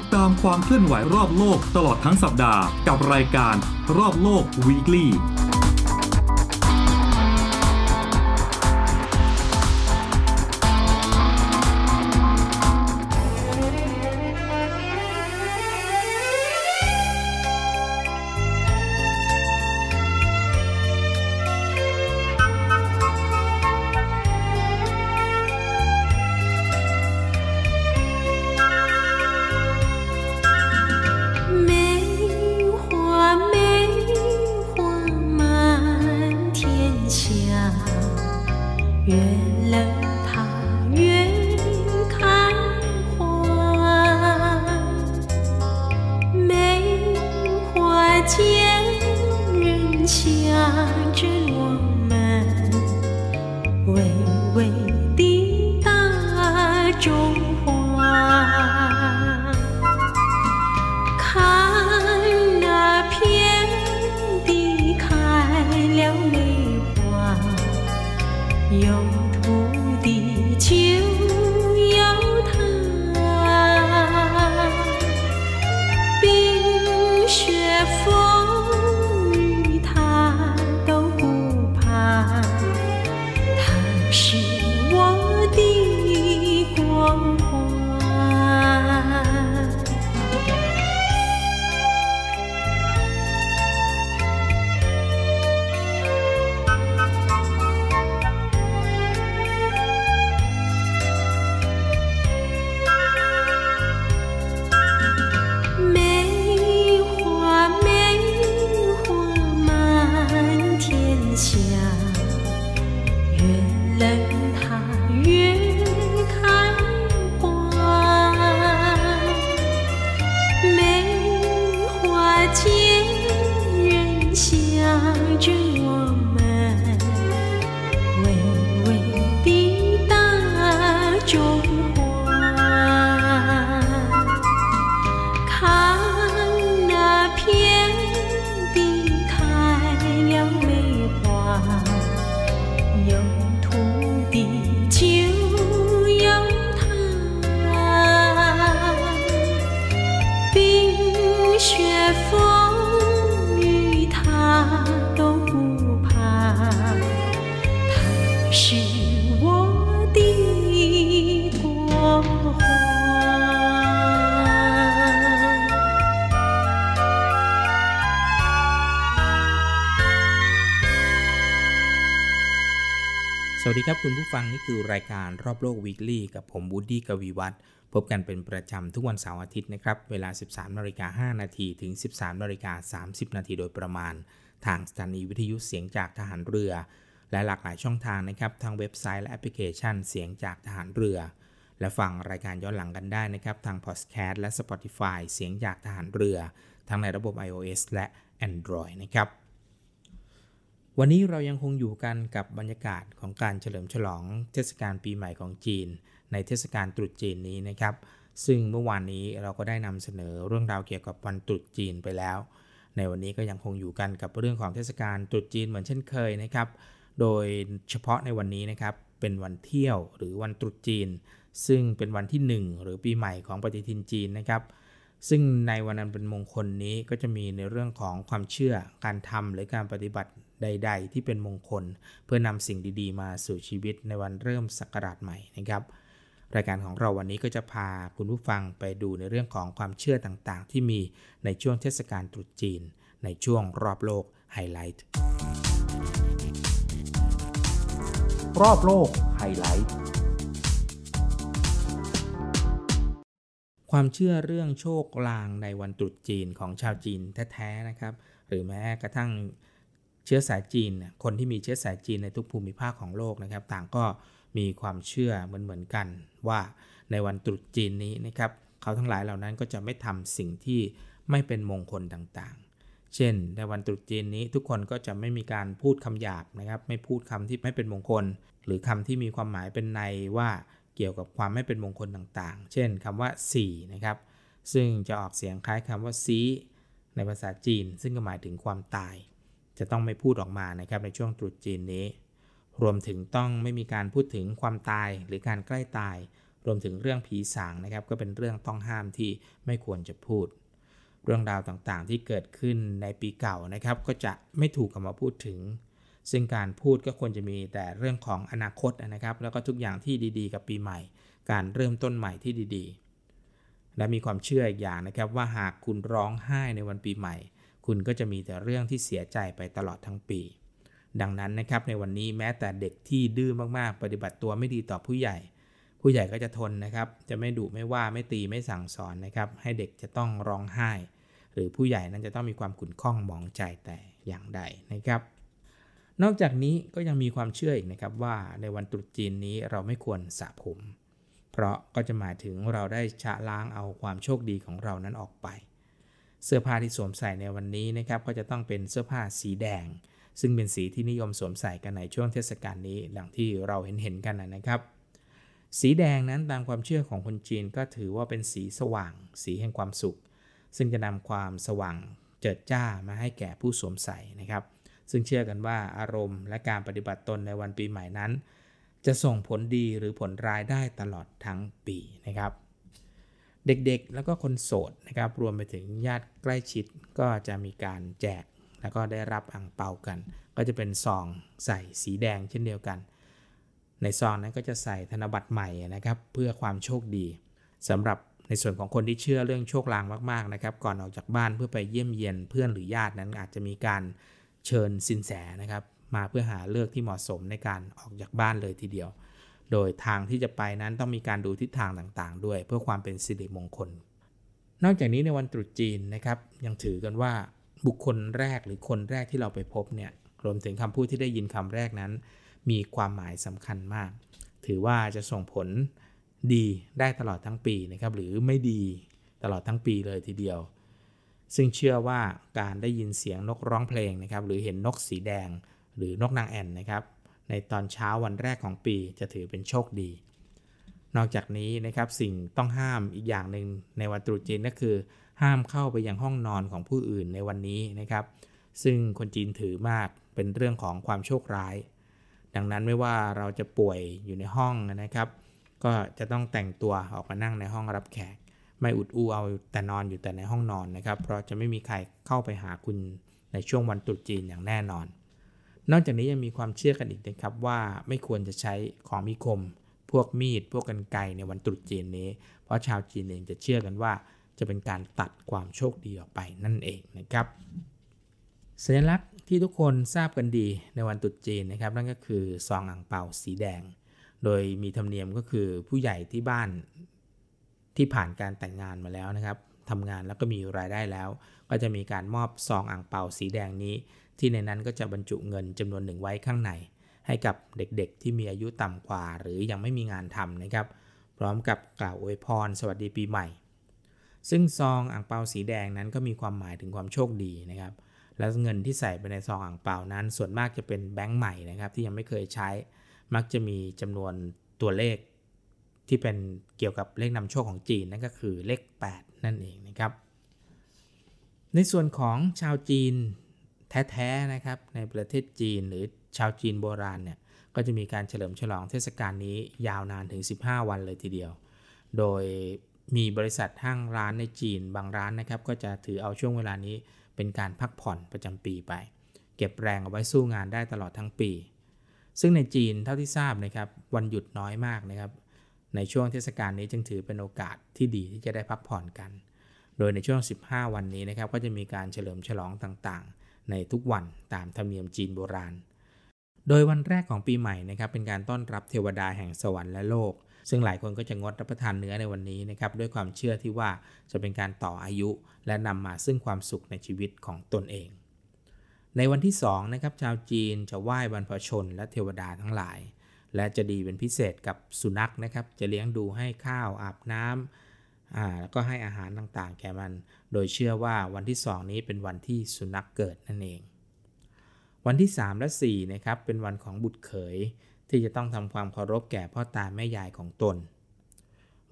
ดตามความเคลื่อนไหวรอบโลกตลอดทั้งสัปดาห์ กับรายการรอบโลก Weekly วัส ผู้ฟังนี่คือรายการรอบโลก weekly กับผมบูดดี้กวีวัตรพบกันเป็นประจำทุกวันเสาร์อาทิตย์นะครับ เวลา 13นาฬิกา5นาทีถึง 13นาฬิกา30 นาทีโดยประมาณ ทางสถานีวิทยุเสียงจากทหารเรือ และหลากหลายช่องทางนะครับทางเว็บไซต์และแอปพลิเคชันเสียงจากทหารเรือ และฟังรายการย้อนหลังกันได้นะครับ ทางพอดแคสต์และ Spotify เสียงจากทหารเรือ ทั้งในระบบ iOS และ Android นะครับ วันนี้เรายังคงอยู่กันกับบรรยากาศของการเฉลิมฉลองเทศกาลปีใหม่ของจีน ในเทศกาลตรุษจีนนี้นะครับ ซึ่งเมื่อวานนี้เราก็ได้นำเสนอเรื่องราวเกี่ยวกับวันตรุษจีนไปแล้ว ในวันนี้ก็ยังคงอยู่กันกับเรื่องของเทศกาลตรุษจีนเหมือนเช่นเคยนะครับ โดยเฉพาะในวันนี้นะครับเป็นวันเที่ยวหรือวันตรุษจีน ซึ่งเป็นวันที่ 1 หรือปีใหม่ของปฏิทินจีนนะครับซึ่งในวันนั้นเป็นมงคลนี้ก็จะมีในเรื่องของความเชื่อการทำหรือการปฏิบัติ ใด ๆ ที่เป็นมงคล เพื่อนำสิ่งดีๆ มาสู่ชีวิตในวันเริ่มศักราชใหม่นะครับรายการของเราวันนี้ก็จะพาคุณผู้ฟังไปดูในเรื่องของความเชื่อต่างๆ ที่มีในช่วงเทศกาลตรุษจีน ในช่วงรอบโลกไฮไลท์รอบโลกไฮไลท์ความเชื่อเรื่องโชคลางในวันตรุษจีนของชาวจีนแท้ๆนะครับ หรือแม้กระทั่ง เชื้อสายจีน คนที่มีเชื้อสายจีนในทุกภูมิภาคของโลกนะครับ ต่างก็มีความเชื่อเหมือนเหมือนกัน ว่าในวันตรุษจีนนี้นะครับเขาทั้งหลายเหล่านั้นก็จะไม่ทำสิ่งที่ไม่เป็นมงคลต่างๆ เช่น ในวันตรุษจีนนี้ทุกคนก็จะไม่มีการพูดคำหยาบนะครับ ไม่พูดคำที่ไม่เป็นมงคล หรือคำที่มีความหมายเป็นในว่าเกี่ยวกับความไม่เป็นมงคลต่างๆ เช่นคำว่าสี่นะครับ ซึ่งจะออกเสียงคล้ายคำว่าซีในภาษาจีน ซึ่งก็หมายถึงความตาย จะต้องไม่พูดออกมานะครับในช่วงตรุษจีนนี้ รวมถึงต้องไม่มีการพูดถึงความตายหรือการใกล้ตาย รวมถึงเรื่องผีสางนะครับ ก็เป็นเรื่องต้องห้ามที่ไม่ควรจะพูด เรื่องราวต่างๆที่เกิดขึ้นในปีเก่านะครับ ก็จะไม่ถูกเอามาพูดถึง ซึ่งการพูดก็ควรจะมีแต่เรื่องของอนาคตนะครับ แล้วก็ทุกอย่างที่ดีๆ กับปีใหม่ การเริ่มต้นใหม่ที่ดีๆ และมีความเชื่ออีกอย่างนะครับว่าหากคุณร้องไห้ในวันปีใหม่ คุณก็จะมีแต่เรื่องที่เสียใจไปตลอดทั้งปี ดังนั้นนะครับในวันนี้แม้แต่เด็กที่ดื้อมากๆ ปฏิบัติตัวไม่ดีต่อผู้ใหญ่ ผู้ใหญ่ก็จะทนนะครับ จะไม่ดุไม่ว่าไม่ตีไม่สั่งสอนนะครับ ให้เด็กจะต้องร้องไห้ หรือผู้ใหญ่นั้นจะต้องมีความขุ่นข้องหมองใจแต่อย่างใดนะครับนอกจากนี้ก็ยังมีความเชื่ออีกนะครับว่าในวันตรุษจีนนี้เราไม่ควรสระผม เพราะก็จะหมายถึงเราได้ชะล้างเอาความโชคดีของเรานั้นออกไป เสื้อผ้าที่สวมใส่ในวันนี้นะครับก็จะต้องเป็นเสื้อผ้าสีแดง ซึ่งเป็นสีที่นิยมสวมใส่กันในช่วงเทศกาลนี้ดังที่เราเห็นเห็นกันนะครับ สีแดงนั้นตามความเชื่อของคนจีนก็ถือว่าเป็นสีสว่าง สีแห่งความสุข ซึ่งจะนำความสว่างเจิดจ้ามาให้แก่ผู้สวมใส่นะครับ ซึ่งเชื่อกันว่าอารมณ์และการปฏิบัติตนในวันปีใหม่นั้น จะส่งผลดีหรือผลร้ายได้ตลอดทั้งปีนะครับ เด็กๆ แล้วก็คนโสดนะครับรวมไปถึงญาติใกล้ชิดก็จะมีการแจกแล้วก็ได้รับอ่งเปากัน ก็จะเป็นซองใส่สีแดงเช่นเดียวกัน ในซองนั้นก็จะใส่ธนบัตรใหม่นะครับ เพื่อความโชคดีสำหรับในส่วนของคนที่เชื่อเรื่องโชคลางมากๆนะครับ ก่อนออกจากบ้านเพื่อไปเยี่ยมเยียนเพื่อนหรือญาตินั้นอาจจะมีการเชิญสินแสนะครับ มาเพื่อหาเลือกที่เหมาะสมในการออกจากบ้านเลยทีเดียว โดยทางที่จะไปนั้นต้องมีการดูทิศทางต่างๆ ด้วย เพื่อความเป็นสิริมงคล นอกจากนี้ในวันตรุษจีนนะครับ ยังถือกันว่าบุคคลแรกหรือคนแรกที่เราไปพบเนี่ยรวมถึงคำพูดที่ได้ยินคำแรกนั้น มีความหมายสำคัญมาก ถือว่าจะส่งผลดีได้ตลอดทั้งปีนะครับหรือไม่ดีตลอดทั้งปีเลยทีเดียว ซึ่งเชื่อว่าการได้ยินเสียงนกร้องเพลงนะครับหรือเห็นนกสีแดง หรือนกนางแอ่นนะครับ ในตอนเช้าวันแรกของปีจะถือเป็นโชคดี นอกจากนี้นะครับสิ่งต้องห้ามอีกอย่างหนึ่งในวันตรุษจีนก็คือ ห้ามเข้าไปยังห้องนอนของผู้อื่นในวันนี้นะครับ ซึ่งคนจีนถือมากเป็นเรื่องของความโชคร้าย ดังนั้นไม่ว่าเราจะป่วยอยู่ในห้องนะครับ ก็จะต้องแต่งตัวออกมานั่งในห้องรับแขก ไม่อุดอู้เอาแต่นอนอยู่แต่ในห้องนอนนะครับ เพราะจะไม่มีใครเข้าไปหาคุณในช่วงวันตรุษจีนอย่างแน่นอน นอกจากนี้ยังมีความเชื่อกันอีกนะครับว่าไม่ควรจะใช้ของมีคม พวกมีด พวกกันไกในวันตรุษจีนนี้ เพราะชาวจีนเองจะเชื่อกันว่า จะเป็นการตัดความโชคดีออกไปนั่นเองนะครับ สัญลักษณ์ที่ทุกคนทราบกันดีในวันตรุษจีนนะครับ นั่นก็คือซองอ่างเปาสีแดง โดยมีธรรมเนียมก็คือผู้ใหญ่ที่บ้านที่ผ่านการแต่งงานมาแล้วนะครับทำงานแล้วก็มีรายได้แล้ว ก็จะมีการมอบซองอ่างเปาสีแดงนี้ ที่ในนั้นก็จะบรรจุเงินจำนวนหนึ่งไว้ข้างใน ให้กับเด็กๆ ที่มีอายุต่ำกว่า หรือยังไม่มีงานทำนะครับ พร้อมกับกล่าวอวยพร สวัสดีปีใหม่ ซึ่งซองอ่างเปาสีแดงนั้นก็มีความหมายถึงความโชคดีนะครับ และเงินที่ใส่ไปในซองอ่างเปานั้น ส่วนมากจะเป็นแบงค์ใหม่นะครับที่ยังไม่เคยใช้ มักจะมีจำนวนตัวเลขที่เป็นเกี่ยวกับเลขนำโชคของจีนนั่นก็คือเลข 8 นั่นเองนะครับ ในส่วนของชาวจีน แท้ๆนะครับในประเทศจีนหรือชาวจีนโบราณเนี่ยก็จะมีการเฉลิมฉลองเทศกาลนี้ยาวนานถึง 15 วันเลยทีเดียว โดยมีบริษัทห้างร้านในจีนบางร้านนะครับก็จะถือเอาช่วงเวลานี้เป็นการพักผ่อนประจำปีไป เก็บแรงเอาไว้สู้งานได้ตลอดทั้งปี ซึ่งในจีนเท่าที่ทราบนะครับวันหยุดน้อยมากนะครับในช่วงเทศกาลนี้จึงถือเป็นโอกาสที่ดีที่จะได้พักผ่อนกัน โดยในช่วง 15 วันนี้นะครับก็จะมีการเฉลิมฉลองต่าง ในทุกวันตามธรรมเนียมจีนโบราณ โดยวันแรกของปีใหม่นะครับเป็นการต้อนรับเทวดาแห่งสวรรค์และโลก ซึ่งหลายคนก็จะงดรับประทานเนื้อในวันนี้นะครับด้วยความเชื่อที่ว่าจะเป็นการต่ออายุ และนำมาซึ่งความสุขในชีวิตของตนเอง ในวันที่2นะครับชาวจีนจะไหว้บรรพชน และเทวดาทั้งหลาย และจะดีเป็นพิเศษกับสุนัขนะครับจะเลี้ยงดูให้ข้าวอาบน้ำ อ่าแล้วก็ให้อาหารต่างๆ แก่มัน โดยเชื่อว่าวันที่ 2 นี้เป็นวันที่สุนัขเกิดนั่นเอง วันที่ 3 และ4นะครับเป็นวันของบุตรเขย ที่จะต้องทำความเคารพแก่พ่อตาแม่ยายของตน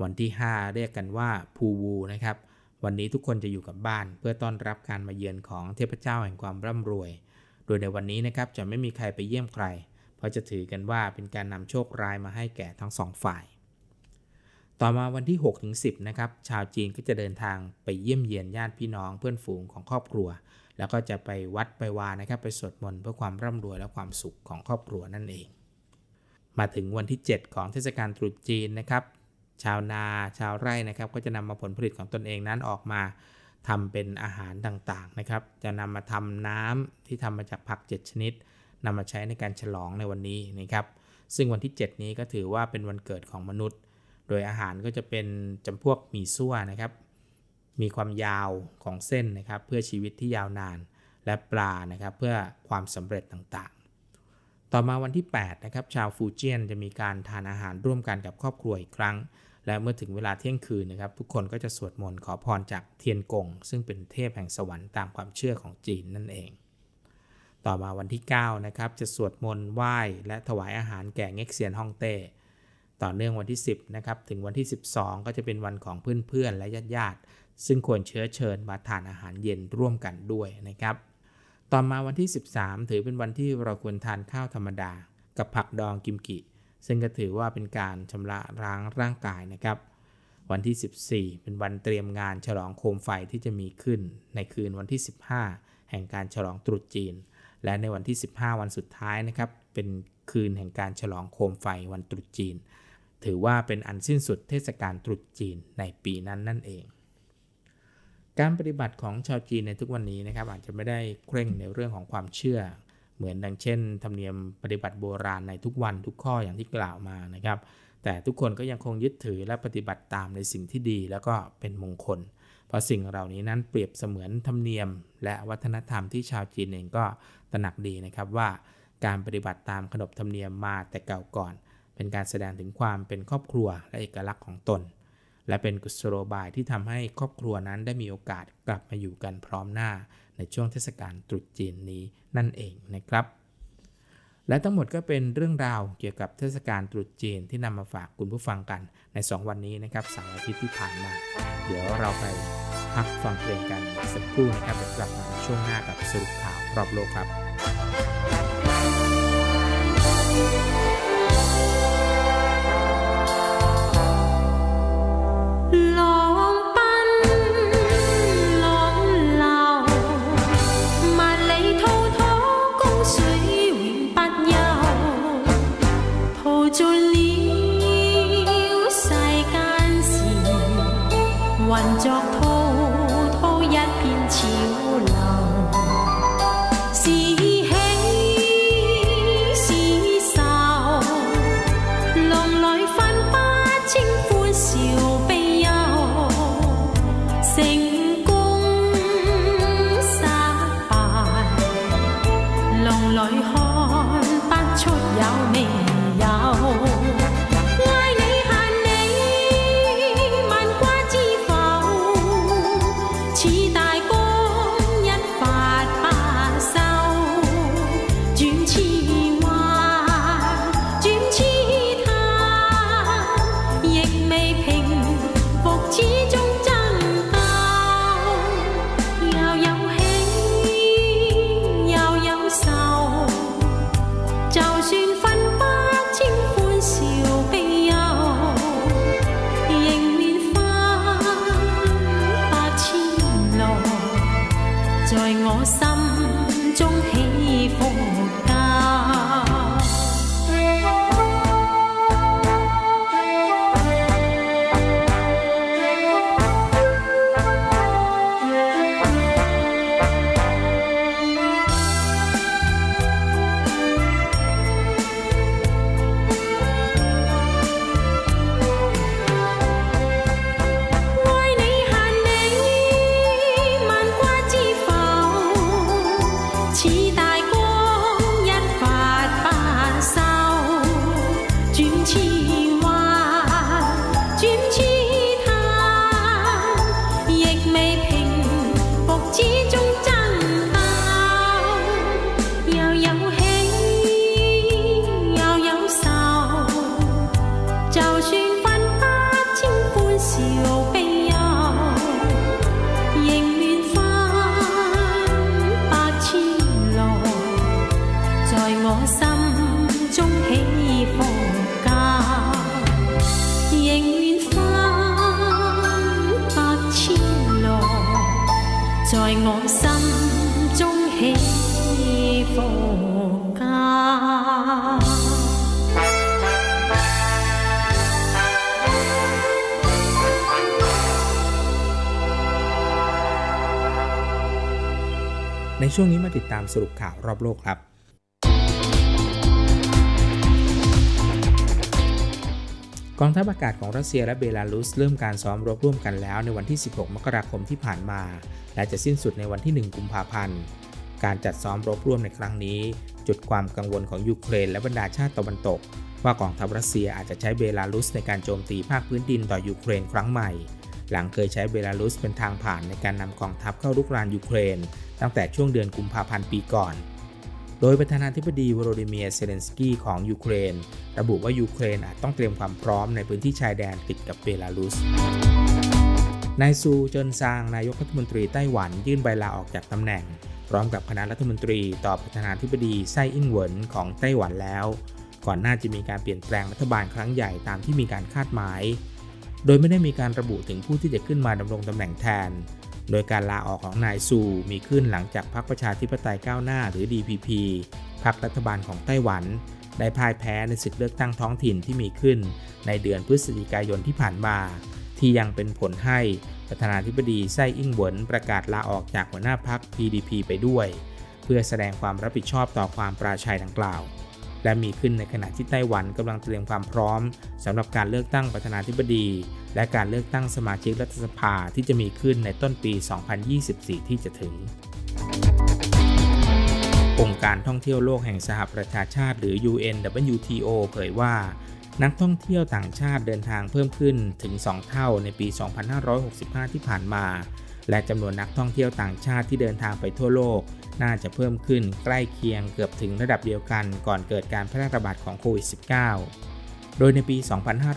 วันที่ 5 เรียกกันว่าภูวูนะครับ วันนี้ทุกคนจะอยู่กับบ้าน เพื่อต้อนรับการมาเยือนของเทพเจ้าแห่งความร่ำรวย โดยในวันนี้นะครับจะไม่มีใครไปเยี่ยมใคร เพราะจะถือกันว่าเป็นการนำโชคร้ายมาให้แก่ทั้งสองฝ่าย ต่อมาวันที่6ถึงนะครับ ชาวจีนก็จะเดินทางไปเยี่ยมเยียนญาติพี่น้องเพื่อนฝูงของครอบครัว แล้วก็จะไปวัดไปวานะครับ ไปสวดมนต์เพื่อความร่ำรวยและความสุขของครอบครัวนั่นเอง มาถึงวันที่ 7 ของเทศกาลตรุษจีนนะครับ ชาวนาชาวไร่นะครับ ก็จะนำมาผลผลิตของตนเองนั้นออกมาทำเป็นอาหารต่างๆนะครับ จะนำมาทำน้ำที่ทำมาจากผัก 7 ชนิดนำมาใช้ในการฉลองในวันนี้นะครับ ซึ่งวันที่ 7 นี้ก็ถือว่าเป็นวันเกิดของมนุษย์ โดยอาหารก็จะเป็นจำพวกหมี่ซั่วนะครับ มีความยาวของเส้นนะครับ เพื่อชีวิตที่ยาวนาน และปลานะครับ เพื่อความสำเร็จต่างๆ ต่อมาวันที่ 8 นะครับ ชาวฟูเจียนจะมีการทานอาหารร่วมกันกับครอบครัวอีกครั้ง และเมื่อถึงเวลาเที่ยงคืนนะครับ ทุกคนก็จะสวดมนต์ขอพรจากเทียนกง ซึ่งเป็นเทพแห่งสวรรค์ตามความเชื่อของจีนนั่นเอง ต่อมาวันที่ 9 นะครับ จะสวดมนต์ไหว้และถวายอาหารแก่เง็กเซียนฮ่องเต้ ต่อเนื่องวันที่ 10นะครับถึงวันที่ 12 ก็จะเป็นวันของเพื่อนๆ และญาติๆซึ่งควรเชื้อเชิญมาทานอาหารเย็นร่วมกันด้วยนะครับ ต่อมาวันที่ 13 ถือเป็นวันที่เราควรทานข้าวธรรมดา กับผักดองกิมกิ ซึ่งก็ถือว่าเป็นการชำระล้างร่างกายนะครับ วันที่ 14 เป็นวันเตรียมงานฉลองโคมไฟที่จะมีขึ้น ในคืนวันที่ 15 แห่งการฉลองตรุษจีน และในวันที่ 15 วันสุดท้ายนะครับเป็นคืนแห่งการฉลองโคมไฟวันตรุษจีน ถือว่าเป็นอันสิ้นสุดเทศกาลตรุษจีนในปีนั้นนั่นเอง การปฏิบัติของชาวจีนในทุกวันนี้นะครับอาจจะไม่ได้เคร่งในเรื่องของความเชื่อ เหมือนดังเช่น ธรรมเนียมปฏิบัติโบราณในทุกวันทุกข้ออย่างที่กล่าวมานะครับ แต่ทุกคนก็ยังคงยึดถือและปฏิบัติตามในสิ่งที่ดีแล้วก็เป็นมงคล เพราะสิ่งเหล่านี้นั้นเปรียบเสมือนธรรมเนียม และวัฒนธรรมที่ชาวจีนเองก็ตระหนักดีนะครับว่า การปฏิบัติตามขนบธรรมเนียมมาแต่เก่าก่อน เป็นการแสดงถึงความเป็นครอบครัวและเอกลักษณ์ของตน และเป็นกุศโลบายที่ทำให้ครอบครัวนั้นได้มีโอกาสกลับมาอยู่กันพร้อมหน้า ในช่วงเทศกาลตรุษจีนนี้นั่นเองนะครับ และทั้งหมดก็เป็นเรื่องราวเกี่ยวกับเทศกาลตรุษจีนที่นำมาฝากคุณผู้ฟังกันใน 2 วันนี้นะครับเสาร์อาทิตย์ที่ผ่านมา เดี๋ยวเราไปพักฟังเพลงกันสักครู่นะครับเดี๋ยวกลับมาในช่วงหน้ากับสรุปข่าวรอบโลกครับ 我心中起伏家，仍願分百千浪，在我心中起伏家。ในช่วงนี้มาติดตามสรุปข่าวรอบโลกครับ กองทัพอากาศของรัสเซียและเบลารุสเริ่มการซ้อมรบร่วมกันแล้วในวันที่ 16 มกราคมที่ผ่านมา และจะสิ้นสุดในวันที่ 1 กุมภาพันธ์ การจัดซ้อมรบร่วมในครั้งนี้ จุดความกังวลของยูเครนและบรรดาชาติตะวันตก ว่ากองทัพรัสเซียอาจจะใช้เบลารุสในการโจมตีภาคพื้นดินต่อยูเครนครั้งใหม่ หลังเคยใช้เบลารุสเป็นทางผ่านในการนำกองทัพเข้ารุกรานยูเครน ตั้งแต่ช่วงเดือนกุมภาพันธ์ปีก่อน โดยประธานาธิบดีโวโลดิเมียร์ เซเลนสกี้ของยูเครน ระบุว่ายูเครนอาจต้องเตรียมความพร้อมในพื้นที่ชายแดนติดกับเบลารุสนายซูเจินชางนายกรัฐมนตรีไต้หวันยื่นใบลาออกจากตำแหน่ง พร้อมกับคณะรัฐมนตรีต่อประธานาธิบดีไช่อิงเหวินของไต้หวันแล้ว ก่อนหน้าจะมีการเปลี่ยนแปลงรัฐบาลครั้งใหญ่ตามที่มีการคาดหมาย โดยไม่ได้มีการระบุถึงผู้ที่จะขึ้นมาดำรงตำแหน่งแทน โดยการลาออกของนายซูมีขึ้นหลังจากพรรคประชาธิปไตยก้าวหน้าหรือ DPP พรรครัฐบาลของไต้หวัน ได้พ่ายแพ้ในศึกเลือกตั้งท้องถิ่นที่มีขึ้น ในเดือนพฤศจิกายนที่ผ่านมา ที่ยังเป็นผลให้ประธานาธิบดีไส้อิงหวนประกาศลาออกจากหัวหน้าพรรค PDP ไปด้วย เพื่อแสดงความรับผิดชอบต่อความปราชัยดังกล่าว และมีขึ้นในขณะที่ไต้หวันกำลังเตรียมความพร้อมสำหรับการเลือกตั้งประธานาธิบดี และการเลือกตั้งสมาชิกรัฐสภาที่จะมีขึ้นในต้นปี 2024 ที่จะถึงองค์การท่องเที่ยวโลกแห่งสหประชาชาติหรือ UNWTO เผยว่า นักท่องเที่ยวต่างชาติเดินทางเพิ่มขึ้นถึง 2 เท่าในปี 2565 ที่ผ่านมา และจำนวนนักท่องเที่ยวต่างชาติที่เดินทางไปทั่วโลก น่าจะเพิ่มขึ้นใกล้เคียงเกือบถึงระดับเดียวกันก่อนเกิดการแพร่ระบาดของโควิด -19 โดยในปี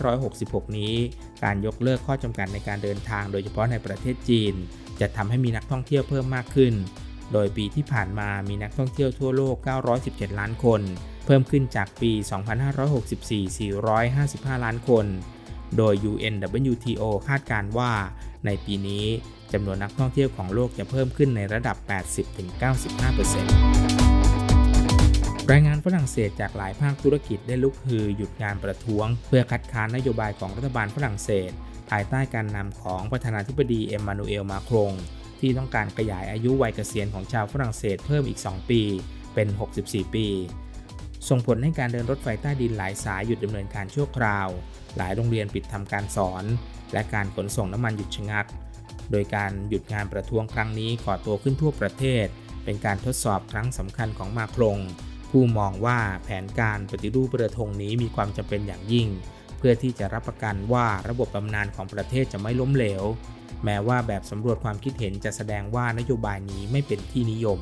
2566 นี้ การยกเลิกข้อจำกัดในการเดินทางโดยเฉพาะในประเทศจีน จะทำให้มีนักท่องเที่ยวเพิ่มมากขึ้น โดยปีที่ผ่านมามีนักท่องเที่ยวทั่วโลก 917 ล้านคน เพิ่มขึ้นจากปี 2564 455 ล้านคน โดย UNWTO คาดการณ์ว่าในปีนี้ จำนวนนักท่องเที่ยวของโลกจะเพิ่มขึ้นในระดับ 80-95%รายงานฝรั่งเศสจากหลายภาคธุรกิจได้ลุกฮือหยุดงานประท้วง เพื่อคัดค้านนโยบายของรัฐบาลฝรั่งเศส ภายใต้การนำของประธานาธิบดีเอ็มมานูเอลมาครงที่ต้องการขยายอายุวัยเกษียณของชาวฝรั่งเศสเพิ่มอีก 2 ปี เป็น 64 ปี ส่งผลให้การเดินรถไฟใต้ดินหลายสายหยุดดำเนินการชั่วคราว หลายโรงเรียนปิดทำการสอน และการขนส่งน้ำมันหยุดชะงัก โดยการหยุดงานประท้วงครั้งนี้ก่อตัวขึ้นทั่วประเทศ เป็นการทดสอบครั้งสำคัญของมาครง ผู้มองว่าแผนการปฏิรูปประทงนี้มีความจำเป็นอย่างยิ่ง เพื่อที่จะรับประกันว่าระบบบำนาญของประเทศจะไม่ล้มเหลว แม้ว่าแบบสำรวจความคิดเห็นจะแสดงว่านโยบายนี้ไม่เป็นที่นิยม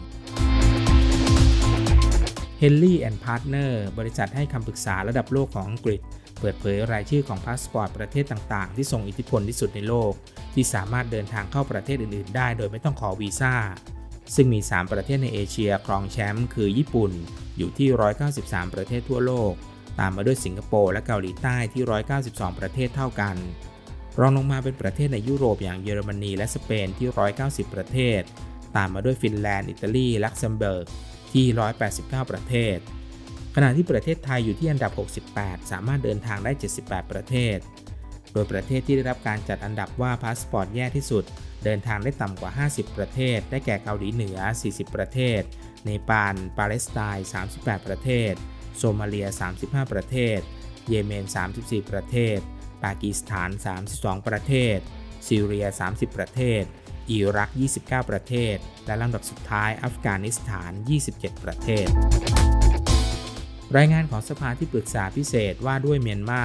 Henley and Partners บริษัทให้คำปรึกษาระดับโลกของอังกฤษ เปิดเผยรายชื่อของพาสปอร์ตประเทศต่างๆ ที่ทรงอิทธิพลที่สุดในโลก ที่สามารถเดินทางเข้าประเทศอื่นๆ ได้โดยไม่ต้องขอวีซ่า ซึ่งมี 3 ประเทศในเอเชียครองแชมป์คือญี่ปุ่นอยู่ที่ 193 ประเทศทั่วโลก ตามมาด้วยสิงคโปร์และเกาหลีใต้ที่ 192 ประเทศเท่ากัน รองลงมาเป็นประเทศในยุโรปอย่างเยอรมนีและสเปนที่ 190 ประเทศ ตามมาด้วยฟินแลนด์ อิตาลี ลักเซมเบิร์กที่ 189 ประเทศ ขณะที่ประเทศไทยอยู่ที่อันดับ 68 สามารถเดินทางได้ 78 ประเทศ โดยประเทศที่ได้รับการจัดอันดับว่าพาสปอร์ตแย่ที่สุด เดินทางได้ต่ำกว่า 50 ประเทศ ได้แก่เกาหลีเหนือ 40 ประเทศ เนปาล ปาเลสไตน์ 38 ประเทศ โซมาเลีย 35 ประเทศ เยเมน 34 ประเทศ ปากีสถาน 32 ประเทศ ซีเรีย 30 ประเทศ อิรัก 29 ประเทศ และลำดับสุดท้ายอัฟกานิสถาน 27 ประเทศ รายงานของสภาที่ปรึกษาพิเศษว่าด้วยเมียนมา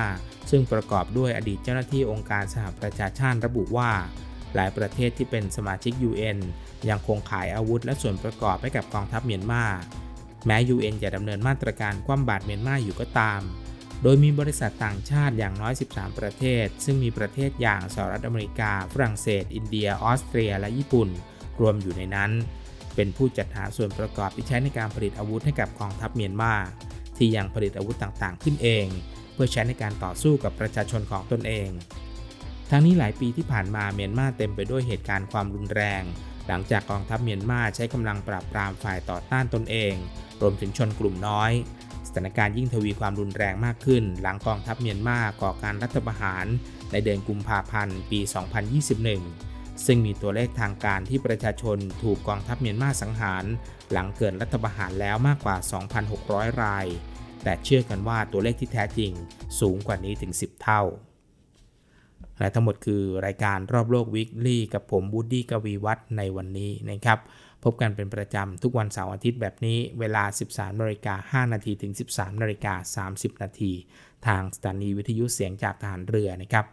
ซึ่งประกอบด้วยอดีตเจ้าหน้าที่องค์การสหประชาชาติระบุว่า หลายประเทศที่เป็นสมาชิก UN ยังคงขายอาวุธและส่วนประกอบให้กับกองทัพเมียนมา แม้ UN จะดำเนินมาตรการคว่ำบาตรเมียนมาอยู่ก็ตาม โดยมีบริษัทต่างชาติอย่างน้อย 13 ประเทศ ซึ่งมีประเทศอย่างสหรัฐอเมริกา ฝรั่งเศส อินเดีย ออสเตรีย และญี่ปุ่น รวมอยู่ในนั้น เป็นผู้จัดหาส่วนประกอบที่ใช้ในการผลิตอาวุธให้กับกองทัพเมียนมา ที่ยังผลิตอาวุธต่างๆ ขึ้นเอง เพื่อใช้ในการต่อสู้กับประชาชนของตนเอง ทั้งนี้หลายปีที่ผ่านมาเมียนมาเต็มไปด้วยเหตุการณ์ความรุนแรง หลังจากกองทัพเมียนมาใช้กำลังปราบปรามฝ่ายต่อต้านตนเอง รวมถึงชนกลุ่มน้อยสถานการณ์ยิ่งทวีความรุนแรงมากขึ้น หลังกองทัพเมียนมาก่อการรัฐประหาร ในเดือนกุมภาพันธ์ ปี 2021 ซึ่งมีตัวเลขทางการที่ประชาชนถูกกองทัพเมียนมาสังหาร หลังเกิดรัฐประหารแล้วมากกว่า 2,600 ราย แต่เชื่อกันว่าตัวเลขที่แท้จริงสูงกว่านี้ถึง 10 เท่า และทั้งหมดคือรายการรอบโลกวิกลี่กับผมบูดดี้กวีวัฒในวันนี้นะครับ พบกันเป็นประจำทุกวันเสาร์อาทิตย์แบบนี้เวลา 13นาฬิกา5นาทีถึง 13นาฬิกา30นาทีทางสถานีวิทยุเสียงจากทหารเรือนะครับ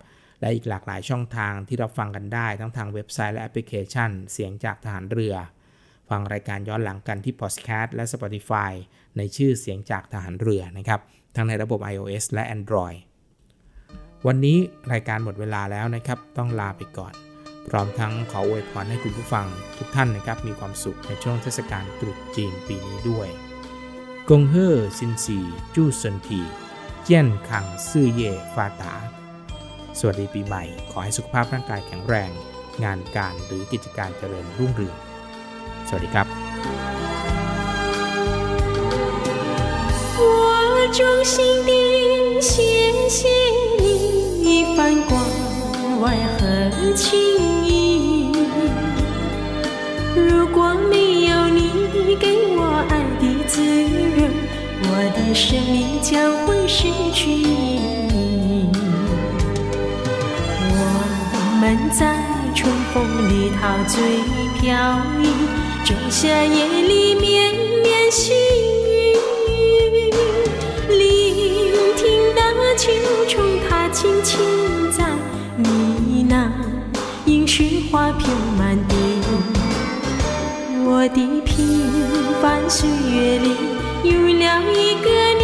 และอีกหลากหลายช่องทางที่รับฟังกันได้ทั้งทางเว็บไซต์และแอปพลิเคชัน เสียงจากทหารเรือ ฟังรายการย้อนหลังกันที่ Podcast และ Spotify ในชื่อเสียงจากทหารเรือนะครับทั้งในระบบ iOS และ Android วันนี้รายการหมดเวลาแล้วนะครับ ต้องลาไปก่อน พร้อมทั้งขออวยพรให้คุณผู้ฟังทุกท่านนะครับ มีความสุขในช่วงเทศกาลตรุษจีนปีนี้ด้วย恭贺新禧 祝身体健康 事业发达 สวัสดีปีใหม่ ขอให้สุขภาพร่างกายแข็งแรง งานการหรือกิจการเจริญรุ่งเรือง สวัสดีครับ 我衷心地谢谢你，翻关外和情谊。如果没有你给我爱的滋润，我的生命将会失去意义。 们在春风里陶醉飘逸，仲夏夜里绵绵细雨。聆听那秋虫它轻轻在呢喃，映雪花飘满地。我的平凡岁月里有了一个你，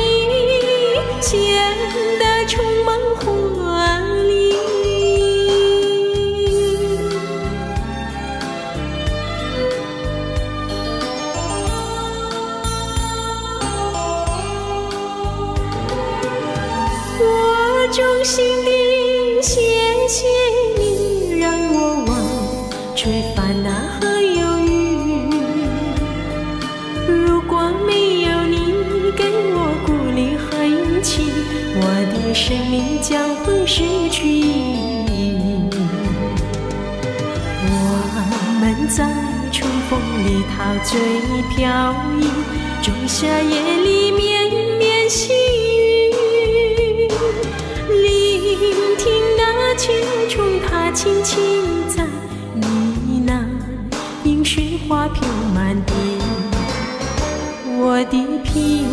生命将会失去意义。我们在春风里陶醉飘逸，仲夏夜里绵绵细雨。聆听那秋虫它轻轻在呢喃，应许花飘满地。我的平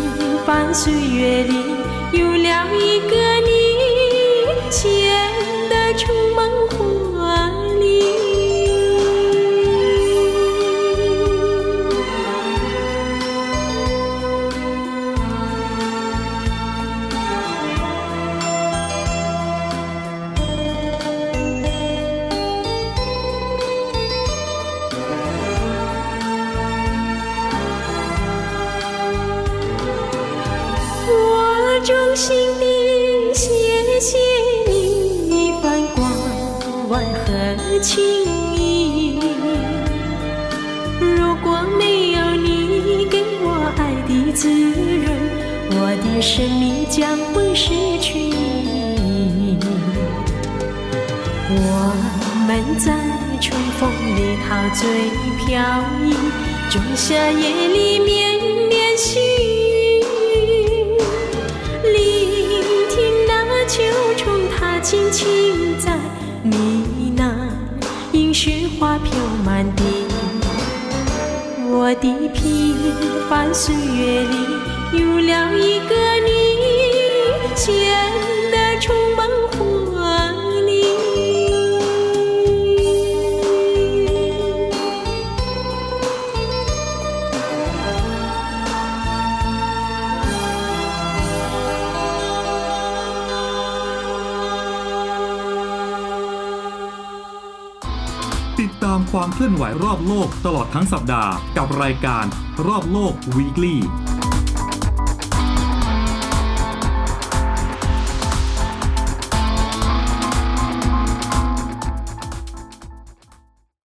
凡岁月里有了一个你，显得充满醉飘逸，仲夏夜里绵绵细雨。聆听那秋虫它轻轻在呢喃，应许花飘满地。我的平凡岁月里有了一个你，显得充满 ความเคลื่อนไหวรอบโลกตลอดทั้งสัปดาห์ กับรายการรอบโลก Weekly